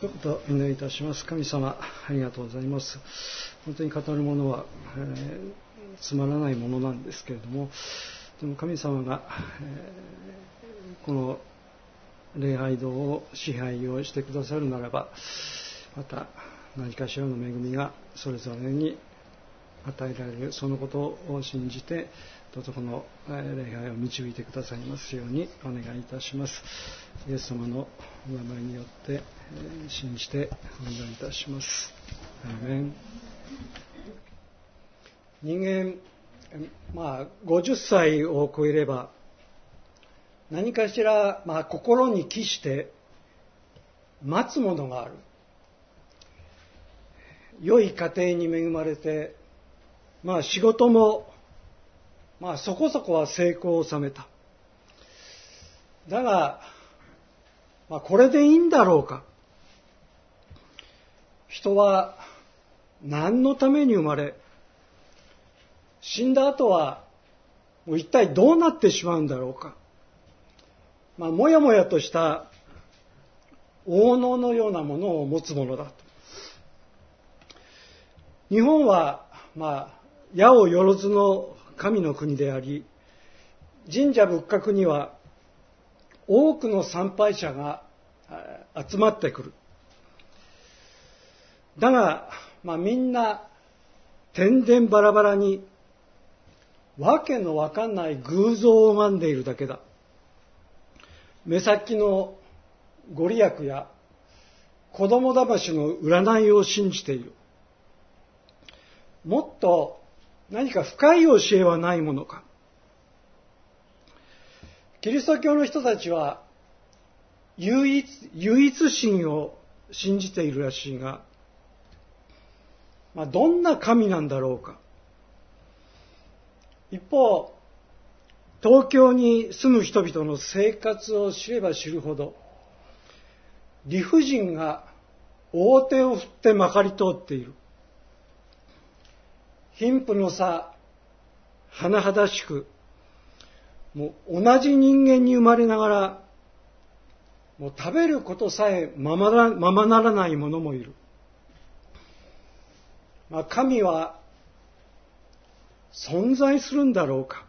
一言お祈りいたします。神様ありがとうございます。本当に語るものは、えー、つまらないものなんですけれどもでも神様が、えー、この礼拝堂を支配をしてくださるならばまた何かしらの恵みがそれぞれに与えられるそのことを信じてどうぞこの礼拝を導いてくださいますようにお願いいたします。イエス様のお名前によって信じてお願いいたします。人間まあ50歳を超えれば何かしら、まあ、心に帰して待つものがある。良い家庭に恵まれてまあ仕事もまあそこそこは成功を収めた。だが、まあこれでいいんだろうか。人は何のために生まれ、死んだ後はもう一体どうなってしまうんだろうか。まあ、もやもやとした王能のようなものを持つものだと。日本は、まあ、矢をよろずの神の国であり神社仏閣には多くの参拝者が集まってくる。だが、まあ、みんな天然バラバラにわけのわかんない偶像を拝んでいるだけだ。目先のご利益や子供騙しの占いを信じている。もっと何か深い教えはないものか。キリスト教の人たちは唯一唯一心を信じているらしいが、まあ、どんな神なんだろうか。一方東京に住む人々の生活を知れば知るほど理不尽が大手を振ってまかり通っている。貧富の差、甚だしく、もう同じ人間に生まれながら、もう食べることさえままなままならない者もいる。まあ、神は存在するんだろうか。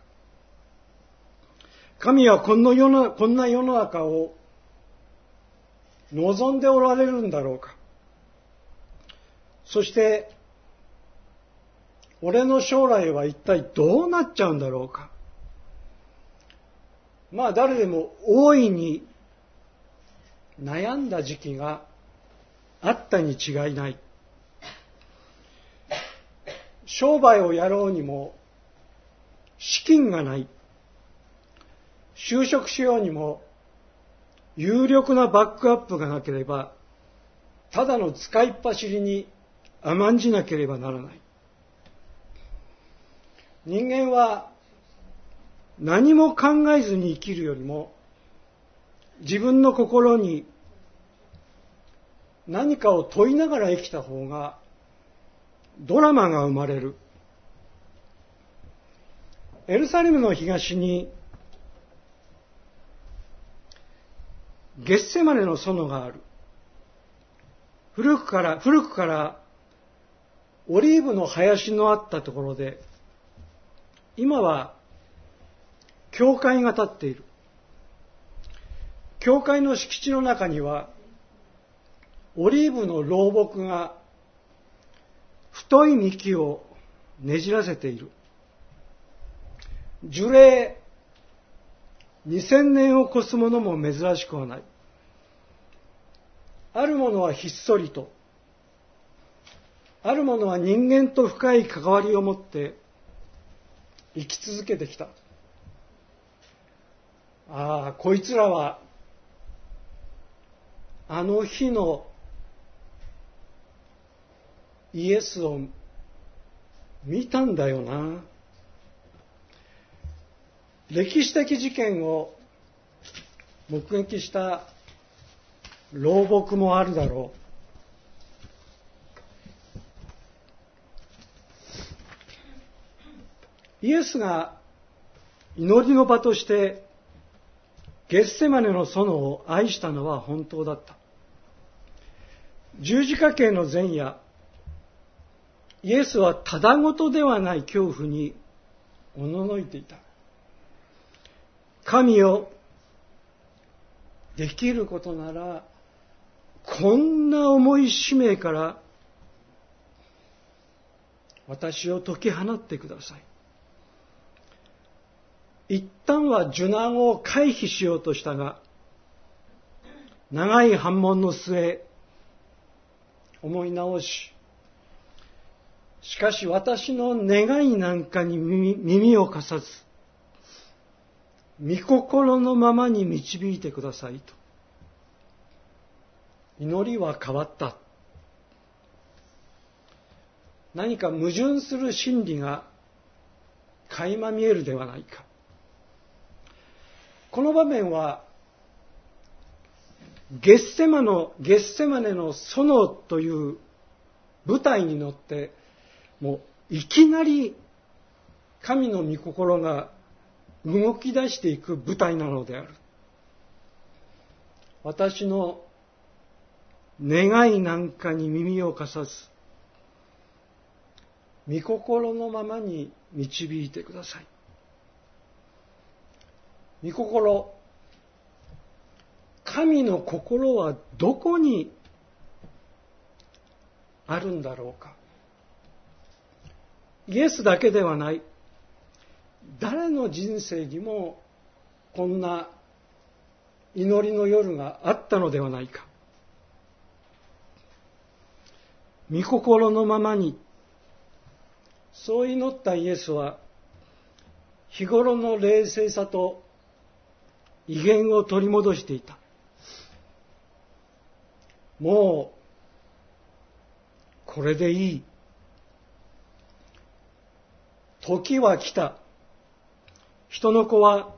神はこの世のこんな世の中を望んでおられるんだろうか。そして俺の将来は一体どうなっちゃうんだろうか。まあ誰でも大いに悩んだ時期があったに違いない。商売をやろうにも資金がない。就職しようにも有力なバックアップがなければ、ただの使いっ走りに甘んじなければならない。人間は何も考えずに生きるよりも自分の心に何かを問いながら生きた方がドラマが生まれる。エルサレムの東にゲッセマネの園がある。古くから古くからオリーブの林のあったところで今は教会が建っている。教会の敷地の中にはオリーブの老木が太い幹をねじらせている。樹齢2000年を超すものも珍しくはない。あるものはひっそりと。あるものは人間と深い関わりを持って生き続けてきた。ああこいつらはあの日のイエスを見たんだよな。歴史的事件を目撃した老木もあるだろう。イエスが祈りの場としてゲッセマネの園を愛したのは本当だった。十字架刑の前夜、イエスはただごとではない恐怖におののいていた。神をできることなら、こんな重い使命から私を解き放ってください。一旦は受難を回避しようとしたが、長い反問の末、思い直し、しかし私の願いなんかに耳を貸さず、御心のままに導いてくださいと。祈りは変わった。何か矛盾する真理が垣間見えるではないか。この場面は、ゲッセマの、ゲッセマネの園という舞台に乗って、もういきなり神の御心が動き出していく舞台なのである。私の願いなんかに耳を貸さず、御心のままに導いてください。御心、神の心はどこにあるんだろうか。イエスだけではない。誰の人生にもこんな祈りの夜があったのではないか。御心のままに、そう祈ったイエスは、日頃の冷静さと威厳を取り戻していた。もう、これでいい。時は来た。人の子は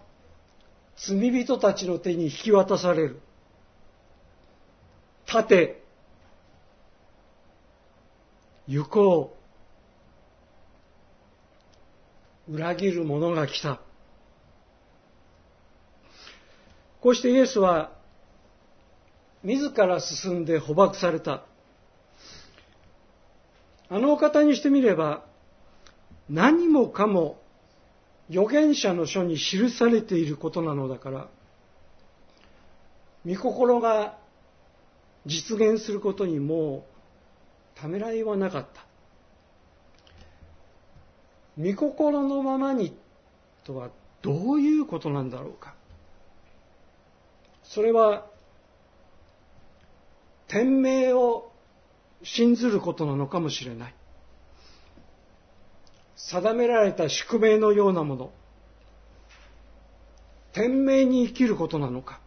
罪人たちの手に引き渡される。立て、行こう。裏切る者が来た。こうしてイエスは、自ら進んで捕獲された。あのお方にしてみれば、何もかも預言者の書に記されていることなのだから、御心が実現することにもうためらいはなかった。御心のままにとはどういうことなんだろうか。それは、天命を信ずることなのかもしれない。定められた宿命のようなもの、天命に生きることなのか。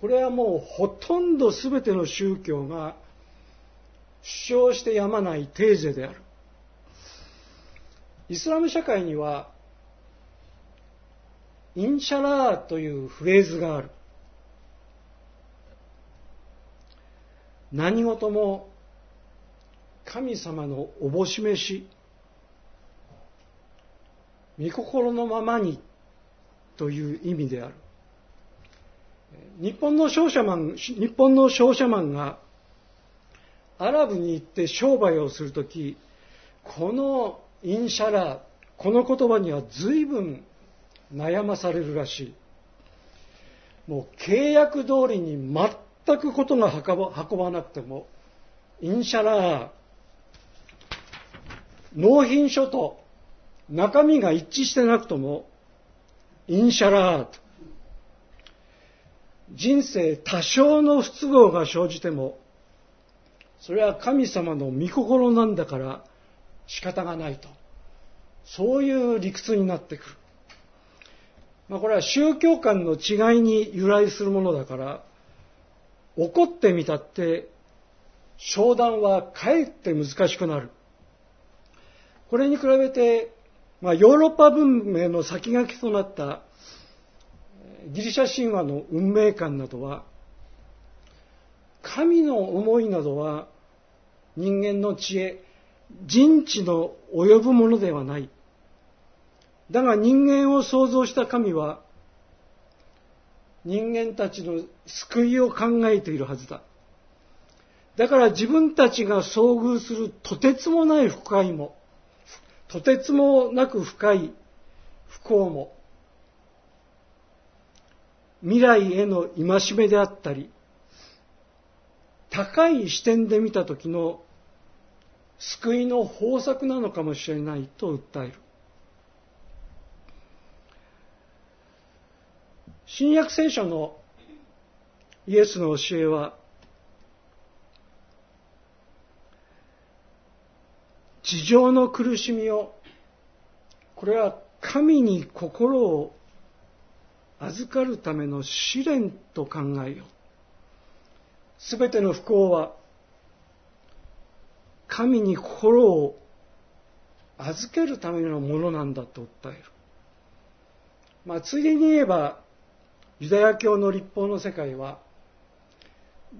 これはもうほとんど全ての宗教が主張してやまないテーゼである。イスラム社会には、インシャラーというフレーズがある。何事も神様のおぼしめし御心のままにという意味である。日本の商社マン、日本の商社マンがアラブに行って商売をするとき、このインシャラー、この言葉には随分悩まされるらしい。もう契約通りに全くことが運ばなくても、インシャラー納品書と中身が一致してなくとも、インシャラーと。人生多少の不都合が生じても、それは神様の御心なんだから仕方がないと。そういう理屈になってくる。まあ、これは宗教観の違いに由来するものだから、怒ってみたって、商談はかえって難しくなる。これに比べて、まあ、ヨーロッパ文明の先駆けとなったギリシャ神話の運命観などは、神の思いなどは人間の知恵、人知の及ぶものではない。だが人間を創造した神は、人間たちの救いを考えているはずだ。だから自分たちが遭遇するとてつもない不快も、とてつもなく深い不幸も、未来への戒めであったり、高い視点で見た時の救いの方策なのかもしれないと訴える。新約聖書のイエスの教えは、地上の苦しみを、これは神に心を預かるための試練と考えよう。すべての不幸は、神に心を預けるためのものなんだと訴える。まあ、ついでに言えば、ユダヤ教の立法の世界は、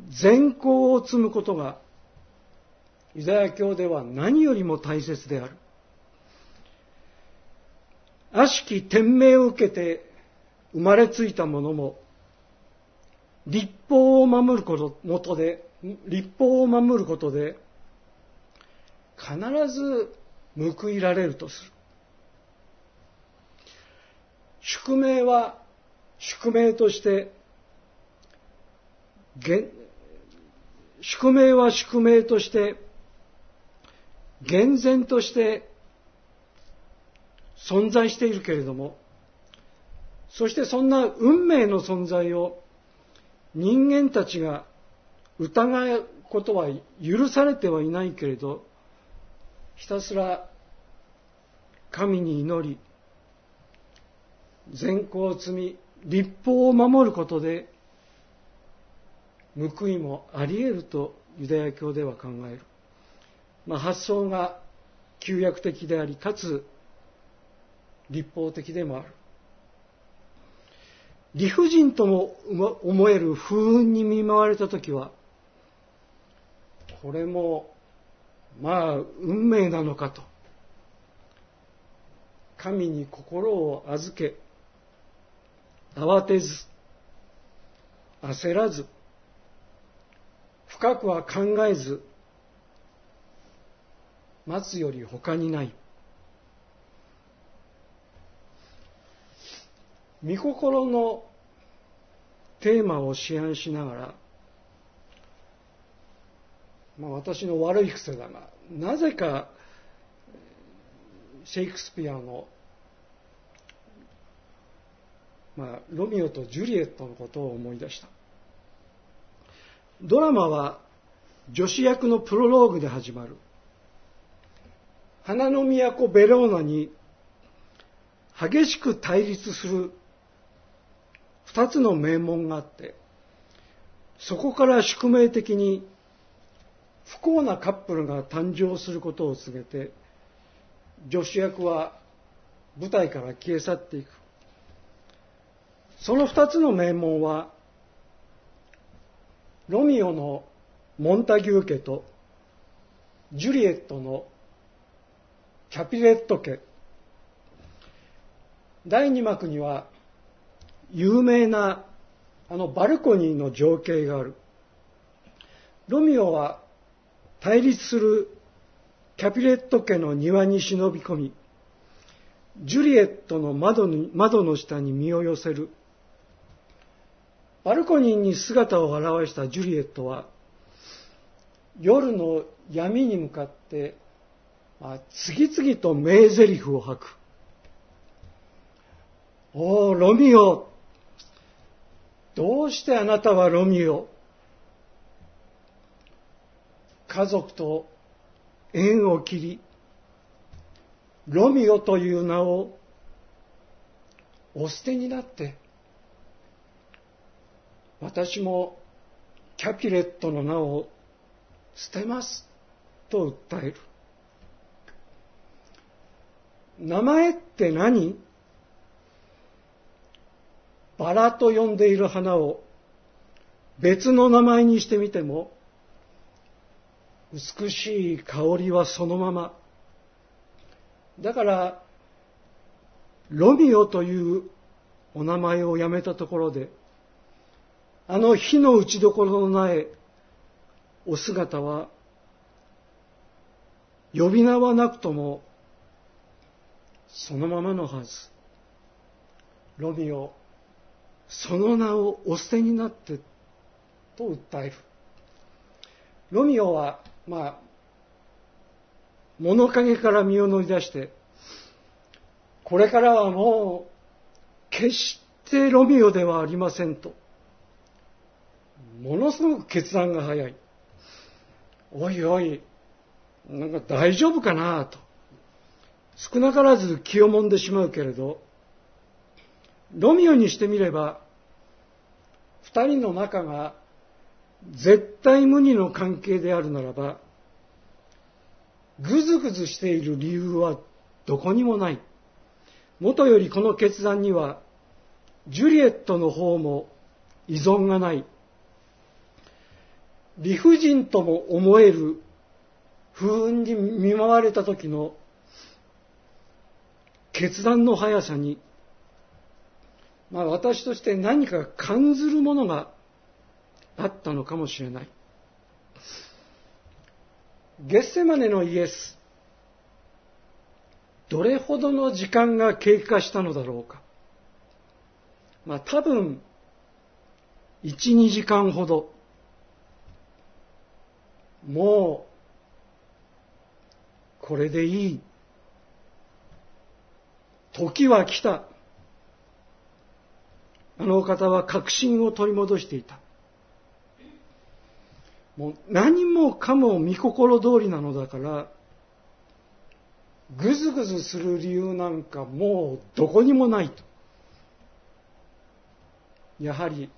善行を積むことが、ユダヤ教では何よりも大切である。悪しき天命を受けて生まれついた者も、立法を守ることもとで、立法を守ることで、必ず報いられるとする。宿命は宿命として、宿命は宿命として、厳然として存在しているけれども、そしてそんな運命の存在を人間たちが疑うことは許されてはいないけれど、ひたすら神に祈り、善行を積み、立法を守ることで、報いもあり得るとユダヤ教では考える。まあ、発想が旧約的であり、かつ立法的でもある。理不尽とも思える不運に見舞われた時は、これも、まあ、運命なのかと。神に心を預け、慌てず、焦らず、深くは考えず、待つより他にない。御心のテーマを思案しながら、まあ、私の悪い癖だが、なぜかシェイクスピアの、まあ、ロミオとジュリエットのことを思い出した。ドラマは女子役のプロローグで始まる。花の都ベローナに激しく対立する二つの名門があって、そこから宿命的に不幸なカップルが誕生することを告げて、女子役は舞台から消え去っていく。その二つの名門は、ロミオのモンタギュー家と、ジュリエットのキャピレット家。第二幕には、有名なあのバルコニーの情景がある。ロミオは対立するキャピレット家の庭に忍び込み、ジュリエットの窓に窓の下に身を寄せる。バルコニーに姿を現したジュリエットは、夜の闇に向かって、まあ、次々と名台詞を吐く。おお、ロミオどうしてあなたはロミオ？家族と縁を切りロミオという名をお捨てになって私もキャピレットの名を捨てます。と訴える。名前って何？バラと呼んでいる花を別の名前にしてみても美しい香りはそのまま。だからロミオというお名前をやめたところであの火の打ちどころの苗お姿は呼び名はなくともそのままのはず。ロミオその名をお捨てになってと訴える。ロミオはまあ物陰から身を乗り出してこれからはもう決してロミオではありませんと。ものすごく決断が早い。おいおいなんか大丈夫かなと。少なからず気をもんでしまうけれどロミオにしてみれば二人の仲が絶対無二の関係であるならばぐずぐずしている理由はどこにもない。もとよりこの決断にはジュリエットの方も依存がない。理不尽とも思える不運に見舞われた時の決断の速さに、まあ私として何か感ずるものがあったのかもしれない。ゲッセマネのイエス、どれほどの時間が経過したのだろうか。まあ多分、1、2時間ほど。もう、これでいい。時は来た。あの方は確信を取り戻していた。もう何もかも見心通りなのだから、ぐずぐずする理由なんかもうどこにもないと。やはり、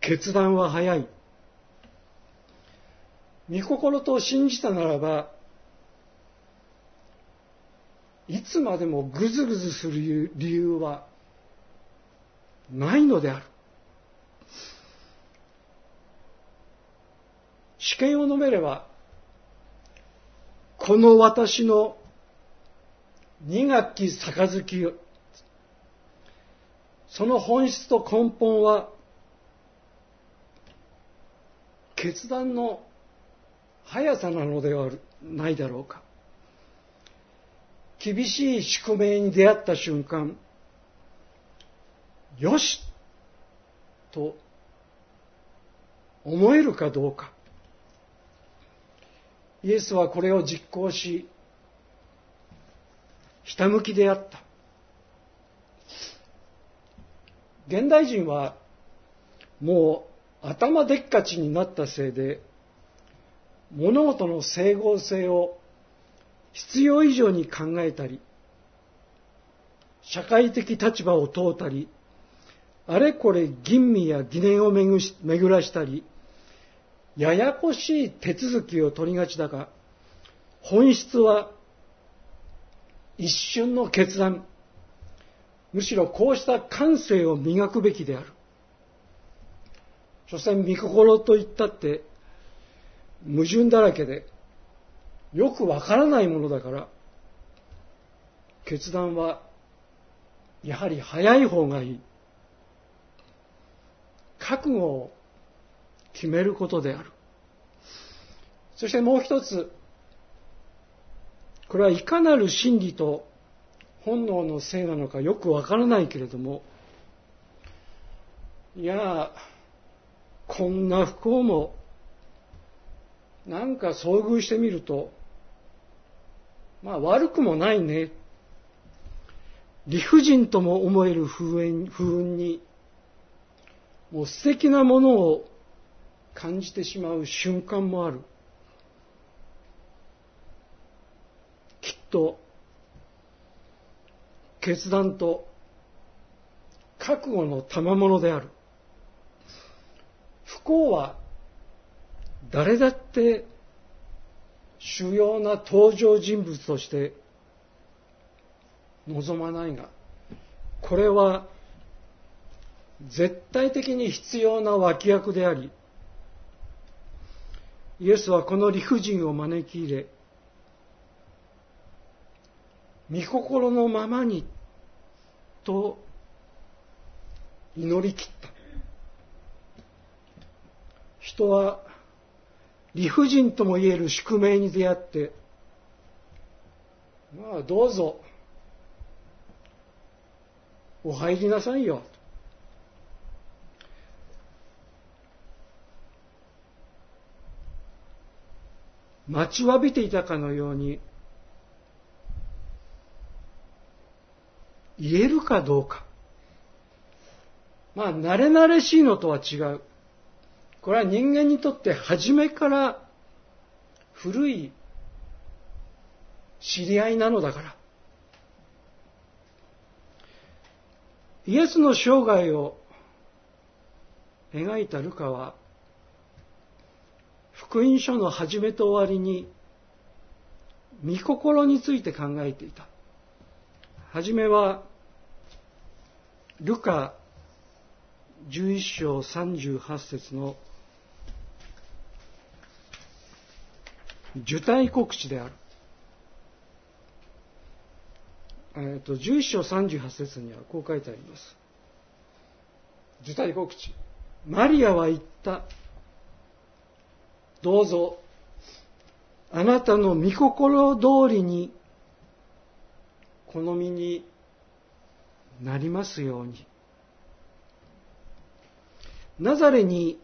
決断は早い。御心と信じたならば、いつまでもぐずぐずする理由はないのである。試験を述べれば、この私の二学期杯その本質と根本は、決断の速さなのではないだろうか。厳しい宿命に出会った瞬間、よしと思えるかどうか。イエスはこれを実行し、ひたむきであった。現代人はもう頭でっかちになったせいで物事の整合性を必要以上に考えたり、社会的立場を問うたり、あれこれ吟味や疑念を巡らしたり、ややこしい手続きを取りがちだが、本質は一瞬の決断、むしろこうした感性を磨くべきである。所詮、御心と言ったって矛盾だらけで、よくわからないものだから、決断はやはり早い方がいい。覚悟を決めることである。そしてもう一つ、これはいかなる真理と本能のせいなのかよくわからないけれども、いや、こんな不幸もなんか遭遇してみると、まあ悪くもないね。理不尽とも思える不運不運に、もう素敵なものを感じてしまう瞬間もある。きっと、決断と覚悟の賜物である。不幸は誰だって主要な登場人物として望まないが、これは絶対的に必要な脇役であり、イエスはこの理不尽を招き入れ、御心のままにと祈り切った。人は理不尽とも言える宿命に出会って、まあどうぞ、お入りなさいよ。待ちわびていたかのように言えるかどうか。まあ、慣れ慣れしいのとは違う。これは人間にとって初めから古い知り合いなのだから。イエスの生涯を描いたルカは、福音書の始めと終わりに、御心について考えていた。はじめは、ルカ11章38節の受胎告知である。えーと、11章38節にはこう書いてあります。受胎告知。マリアは言った。どうぞ、あなたの御心通りに、好みになりますように。ナザレに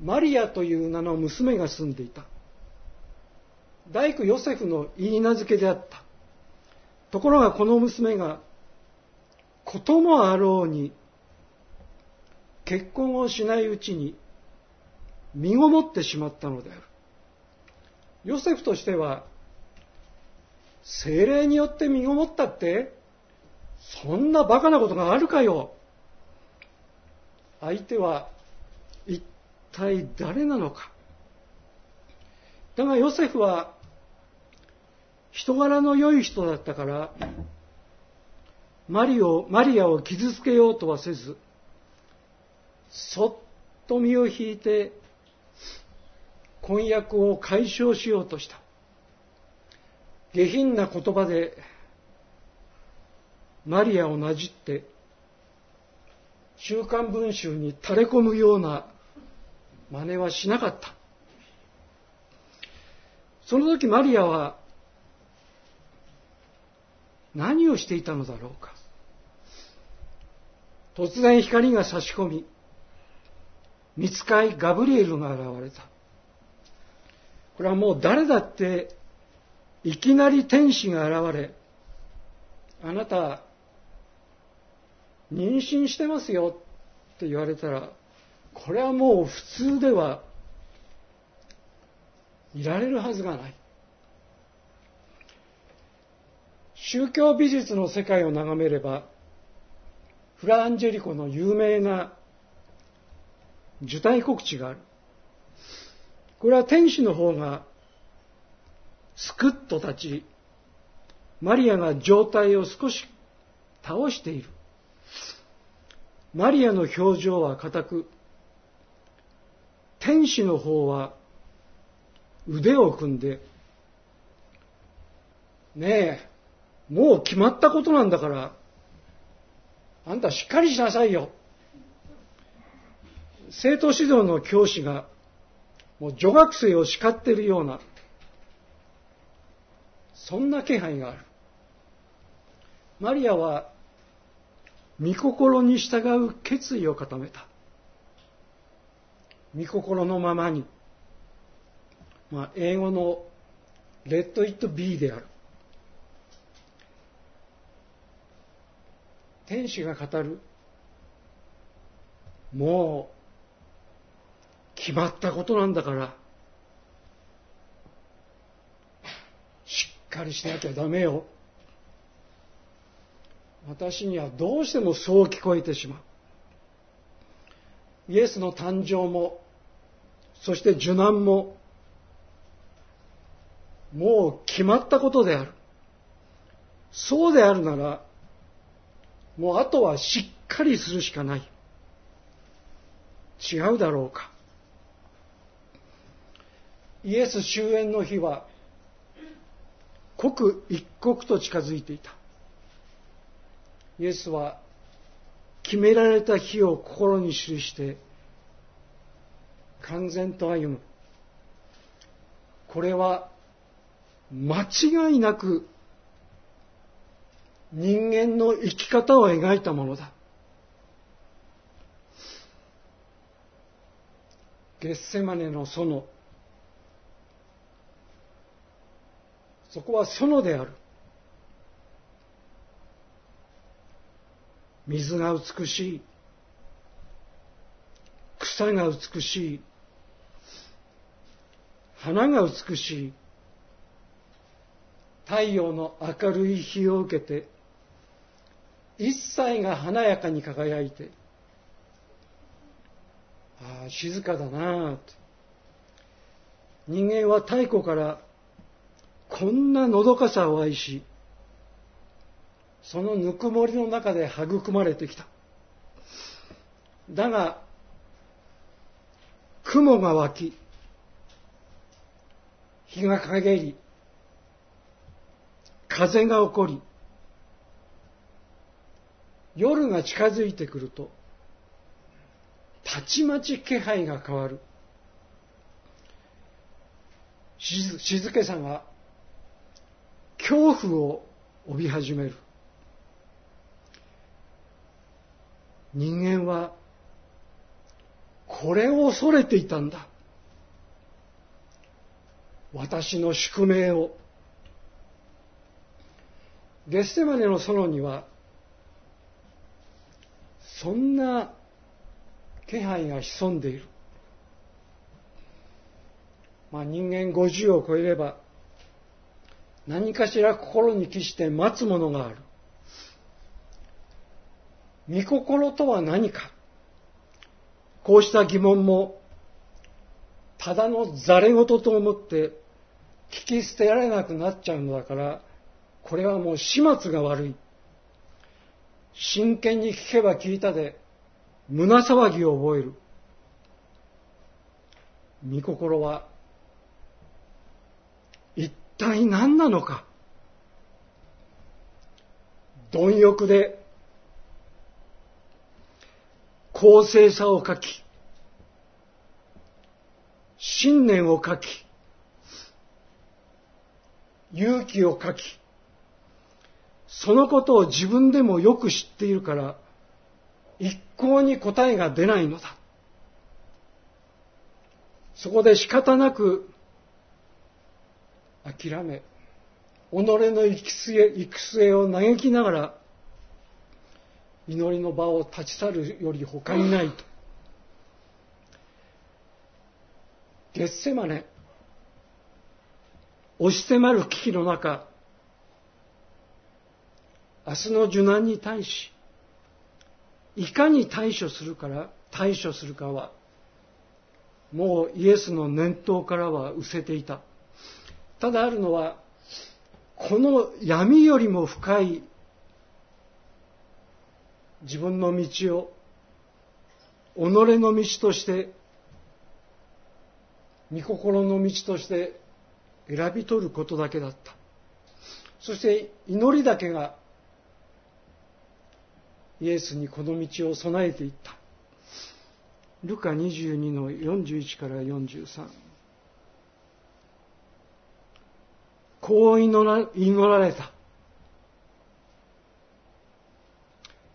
マリアという名の娘が住んでいた。大工ヨセフの言い名付けであった。ところがこの娘が、こともあろうに、結婚をしないうちに、身ごもってしまったのである。ヨセフとしては、精霊によって身ごもったって、そんな馬鹿なことがあるかよ。相手は一体誰なのか。だがヨセフは人柄の良い人だったから、マリオマリアを傷つけようとはせず、そっと身を引いて、婚約を解消しようとした。下品な言葉で、マリアをなじって、週刊文集に垂れ込むような真似はしなかった。その時マリアは何をしていたのだろうか。突然光が差し込み、見つかいガブリエルが現れた。これはもう誰だっていきなり天使が現れ、あなた、妊娠してますよって言われたら、これはもう普通ではいられるはずがない。宗教美術の世界を眺めれば、フラアンジェリコの有名な受胎告知がある。これは天使の方がすくっと立ち、マリアが状態を少し倒している。マリアの表情は固く、天使の方は腕を組んで、ねえ、もう決まったことなんだから、あんたしっかりしなさいよ。生徒指導の教師が、もう女学生を叱ってるような、そんな気配がある。マリアは、御心に従う決意を固めた。御心のままに、まあ、英語の Let it be である。天使が語る。もう決まったことなんだから。しっかりしなきゃダメよ。私にはどうしてもそう聞こえてしまう。イエスの誕生もそして受難ももう決まったことである。そうであるならもうあとはしっかりするしかない。違うだろうか。イエス終焉の日は、刻一刻と近づいていた。イエスは、決められた日を心に記して、完全と歩む。これは間違いなく人間の生き方を描いたものだ。ゲッセマネの園。そこは園である。水が美しい。草が美しい。花が美しい。太陽の明るい日を受けて、一切が華やかに輝いて、ああ、静かだなあと。人間は太古からこんなのどかさを愛し、そのぬくもりの中で育まれてきた。だが、雲が湧き、日が陰り、風が起こり、夜が近づいてくると、たちまち気配が変わる。静けさが恐怖を帯び始める。人間はこれを恐れていたんだ。私の宿命を。ゲステマネの園には、そんな気配が潜んでいる。まあ人間50を超えれば、何かしら心に帰して待つものがある。御心とは何かこうした疑問も、ただのざれ言と思って聞き捨てられなくなっちゃうのだから、これはもう始末が悪い。真剣に聞けば聞いたで、胸騒ぎを覚える。御心は、一体何なのか。貪欲で、公正さを書き、信念を書き、勇気を書き、そのことを自分でもよく知っているから、一向に答えが出ないのだ。そこで仕方なく諦め、己の行く末行く末を嘆きながら、祈りの場を立ち去るより他にないと。ゲッセマネ、押し迫る危機の中、明日の受難に対し、いかに対処するから、対処するかは、もうイエスの念頭からは失せていた。ただあるのは、この闇よりも深い自分の道を、己の道として、御心の道として選び取ることだけだった。そして祈りだけがイエスにこの道を備えていった。ルカ22の41から43。こう祈ら祈られた。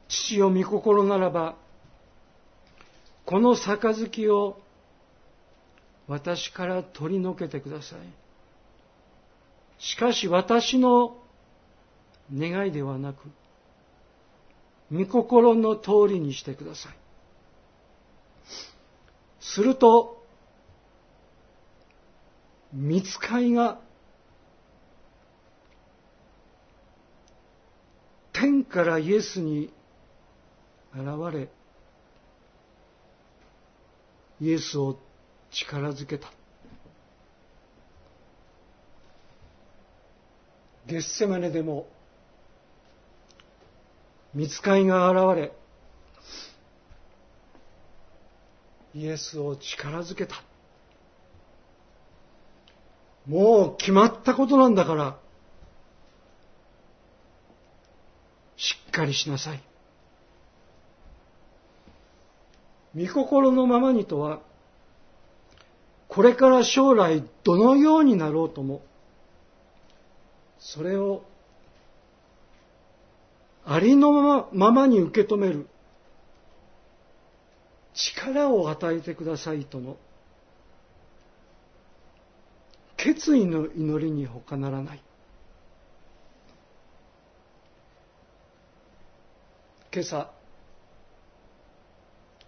父よ御心ならば、この杯を私から取り除けてください。しかし私の願いではなく、御心の通りにしてください。すると、見つかいが天からイエスに現れ、イエスを力づけた。ゲッセマネでも見つかいが現れ、イエスを力づけた。もう決まったことなんだから、しっかりしなさい。御心のままにとは、これから将来どのようになろうともそれをありのままに受け止める。力を与えてくださいとの。決意の祈りに他ならない。今朝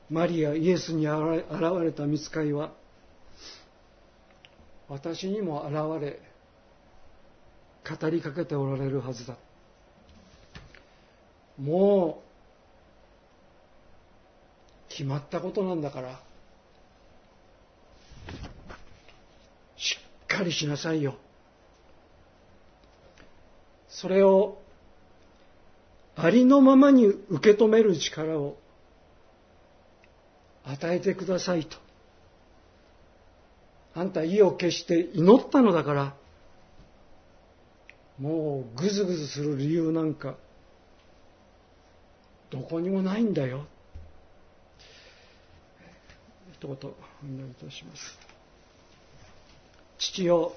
マリアイエスに現れた見つかりは私にも現れ語りかけておられるはずだもう決まったことなんだから。しっかりしなさいよ。それをありのままに受け止める力を与えてくださいと。あんた意を決して祈ったのだからもうぐずぐずする理由なんかどこにもないんだよ。一言お願いいたします。父よ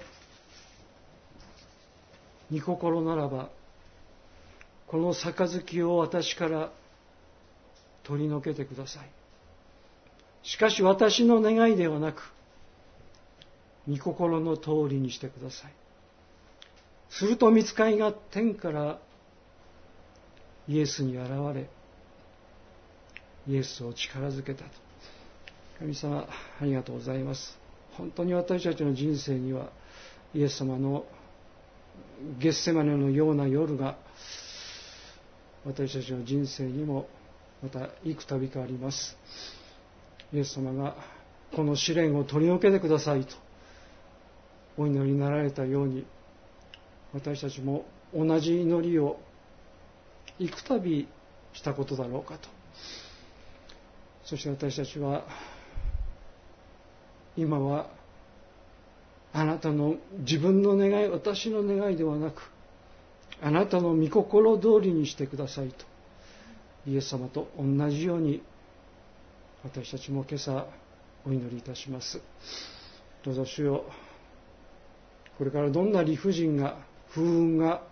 御心ならばこの杯を私から取り除けてください。しかし私の願いではなく御心の通りにしてください。すると見つかいが天からイエスに現れイエスを力づけたと。神様ありがとうございます。本当に私たちの人生にはイエス様のゲッセマネのような夜が私たちの人生にもまた幾度かあります。イエス様がこの試練を取り除けてくださいとお祈りになられたように私たちも同じ祈りを幾度したことだろうかと。そして私たちは今はあなたの自分の願い私の願いではなくあなたの御心通りにしてくださいとイエス様と同じように私たちも今朝お祈りいたします。どうぞ主よこれからどんな理不尽が不運が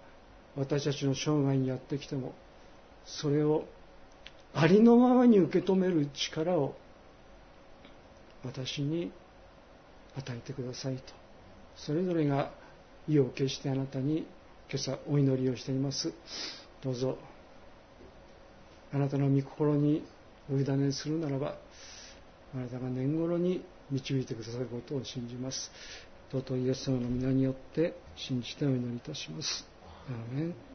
私たちの生涯にやってきてもそれをありのままに受け止める力を私に与えてくださいと。それぞれが意を決してあなたに今朝お祈りをしています。どうぞ。あなたの御心にお委ねするならばあなたが年頃に導いてくださることを信じます。尊いイエス様の皆によって信じてお祈りいたします。アーメン。